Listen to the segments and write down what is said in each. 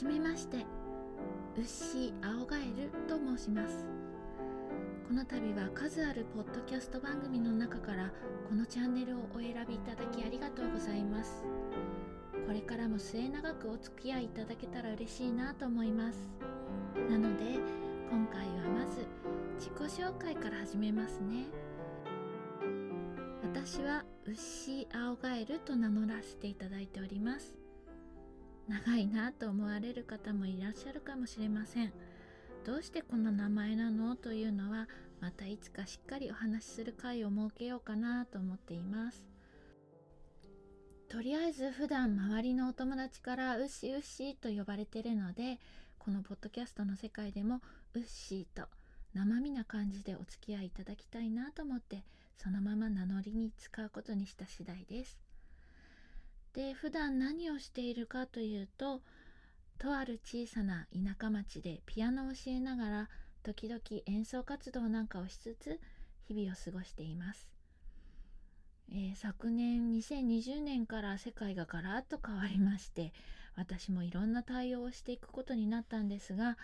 じめまして。ウッシー青ガエルと申します。この度は数あるポッドキャスト番組の中からこのチャンネルをお選びいただきありがとうございます。これからも末永くお付き合いいただけたら嬉しいなと思います。なので今回はまず自己紹介から始めますね。私はウッシー青ガエルと名乗らせていただいております。長いなと思われる方もいらっしゃるかもしれません。どうしてこの名前なのというのはまたいつかしっかりお話しする回を設けようかなと思っています。とりあえず普段周りのお友達からウッシーウッシーと呼ばれてるのでこのポッドキャストの世界でもウッシーと生身な感じでお付き合いいただきたいなと思ってそのまま名乗りに使うことにした次第です。で普段何をしているかというととある小さな田舎町でピアノを教えながら時々演奏活動なんかをしつつ日々を過ごしています、えー、昨年2020年から世界がガラッと変わりまして私もいろんな対応をしていくことになったんですが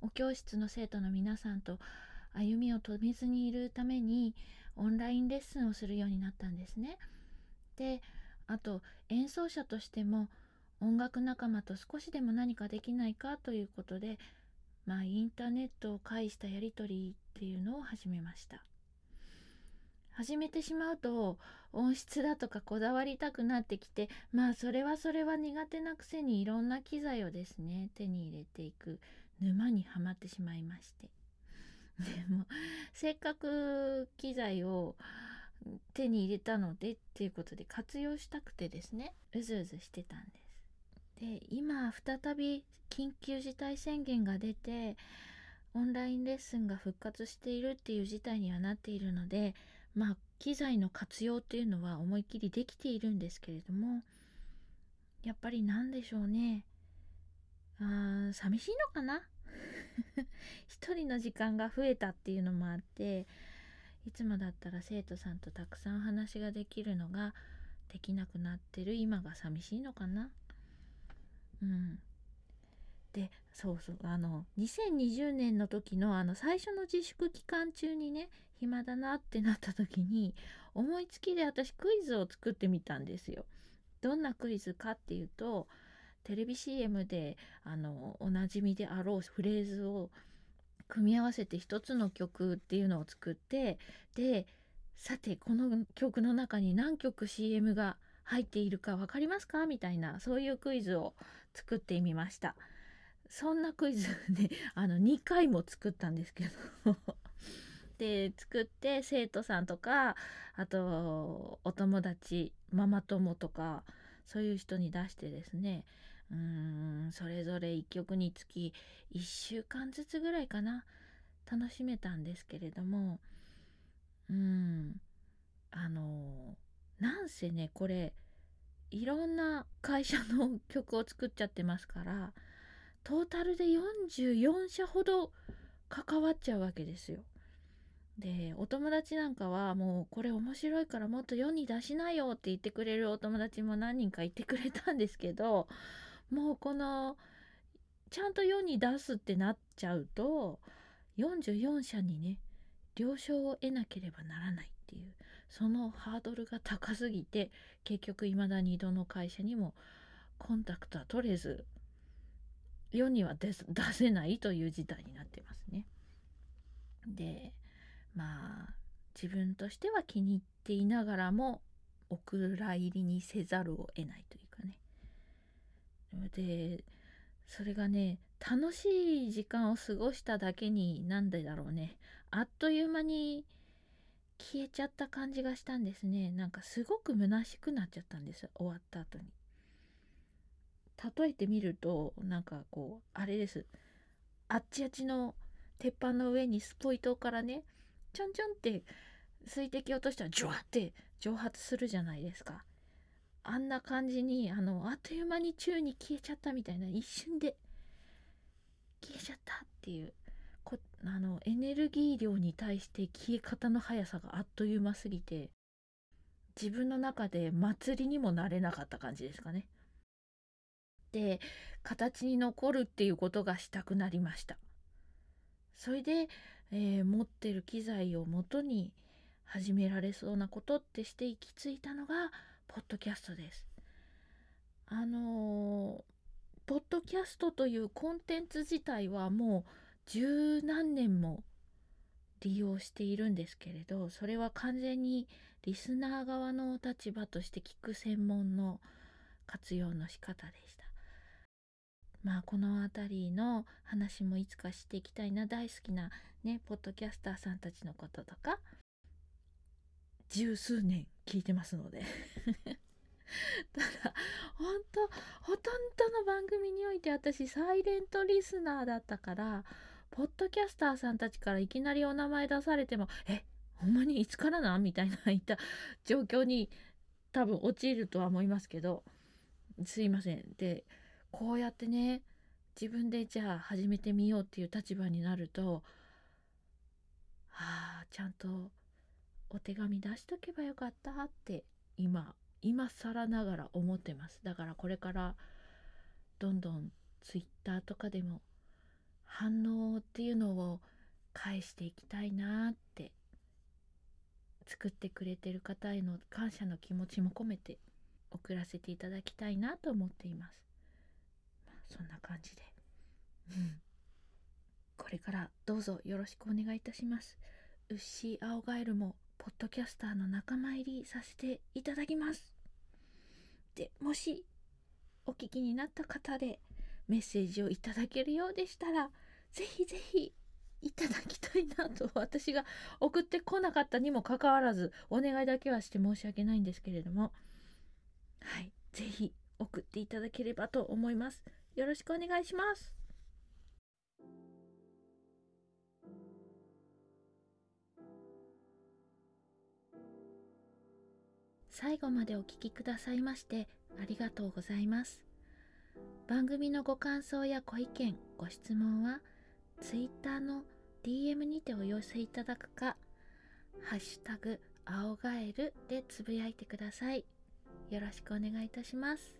お教室の生徒の皆さんと歩みを止めずにいるためにオンラインレッスンをするようになったんですね。であと演奏者としても音楽仲間と少しでも何かできないかということでまあインターネットを介したやり取りっていうのを始めました。始めてしまうと音質だとかこだわりたくなってきてまあそれはそれは苦手なくせにいろんな機材をですね手に入れていく沼にはまってしまいまして。でもせっかく機材を手に入れたのでっていうことで活用したくてですね。うずうずしてたんです。で今再び緊急事態宣言が出てオンラインレッスンが復活しているっていう事態にはなっているのでまあ機材の活用っていうのは思いっきりできているんですけれどもやっぱり何でしょうね。あー寂しいのかな？一人の時間が増えたっていうのもあっていつもだったら生徒さんとたくさんお話ができるのができなくなってる今が寂しいのかな？うんでそうそうあの2020年の時のあの最初の自粛期間中にね暇だなってなった時に思いつきで私クイズを作ってみたんですよ。どんなクイズかっていうとテレビ CM であのおなじみであろうフレーズを組み合わせて一つの曲っていうのを作ってでさてこの曲の中に何曲 CM が入っているか分かりますか？みたいなそういうクイズを作ってみました。そんなクイズね あの2回も作ったんですけど。で作って生徒さんとかあとお友達ママ友とかそういう人に出してですね。ーんそれぞれ1曲につき1週間ずつぐらいかな楽しめたんですけれどもうんあのなんせねこれいろんな会社の曲を作っちゃってますからトータルで44社ほど関わっちゃうわけですよ。でお友達なんかはもうこれ面白いからもっと世に出しなよって言ってくれるお友達も何人かいてくれたんですけどもうこのちゃんと世に出すってなっちゃうと44社にね了承を得なければならないっていうそのハードルが高すぎて結局いまだにどの会社にもコンタクトは取れず世には出せないという事態になってますね。でまあ自分としては気に入っていながらもお蔵入りにせざるを得ないというでそれがね楽しい時間を過ごしただけになんでだろうね。あっという間に消えちゃった感じがしたんですね。なんかすごく虚しくなっちゃったんです終わった後に。例えてみるとなんかこうあれです。あっちあっちの鉄板の上にスポイトからねちょんちょんって水滴落としたらジュワって蒸発するじゃないですか。あんな感じにあのあっという間に宙に消えちゃったみたいな一瞬で消えちゃったっていうこあのエネルギー量に対して消え方の速さがあっという間すぎて自分の中で祭りにもなれなかった感じですかね。って形に残るっていうことがしたくなりましたそれで、えー、持ってる機材をもとに始められそうなことってして行き着いたのがポッドキャストですあのー、ポッドキャストというコンテンツ自体はもう十何年も利用しているんですけれどそれは完全にリスナー側の立場として聞く専門の活用の仕方でした。まあこの辺りの話もいつかしていきたいな大好きなねポッドキャスターさんたちのこととか十数年聞いてますので。ただ本当ほとんどの番組において私サイレントリスナーだったからポッドキャスターさんたちからいきなりお名前出されてもえほんまにいつからなみたいないった状況に多分陥るとは思いますけどすいません。でこうやってね自分でじゃあ始めてみようっていう立場になるとああちゃんとお手紙出しとけばよかったって今今更ながら思ってますだからこれからどんどんツイッターとかでも反応っていうのを返していきたいなって作ってくれてる方への感謝の気持ちも込めて送らせていただきたいなと思っています。まあ、そんな感じで、これからどうぞよろしくお願いいたします。ウッシー青ガエルもポッドキャスターの仲間入りさせていただきます。でもしお聞きになった方でメッセージをいただけるようでしたらぜひぜひいただきたいなと私が送ってこなかったにもかかわらずお願いだけはして申し訳ないんですけれども。はいぜひ送っていただければと思います。よろしくお願いします。最後までお聴きくださいましてありがとうございます。番組のご感想やご意見ご質問は Twitter の DM にてお寄せいただくか「ハッシュタグ青ガエル」でつぶやいてください。よろしくお願いいたします。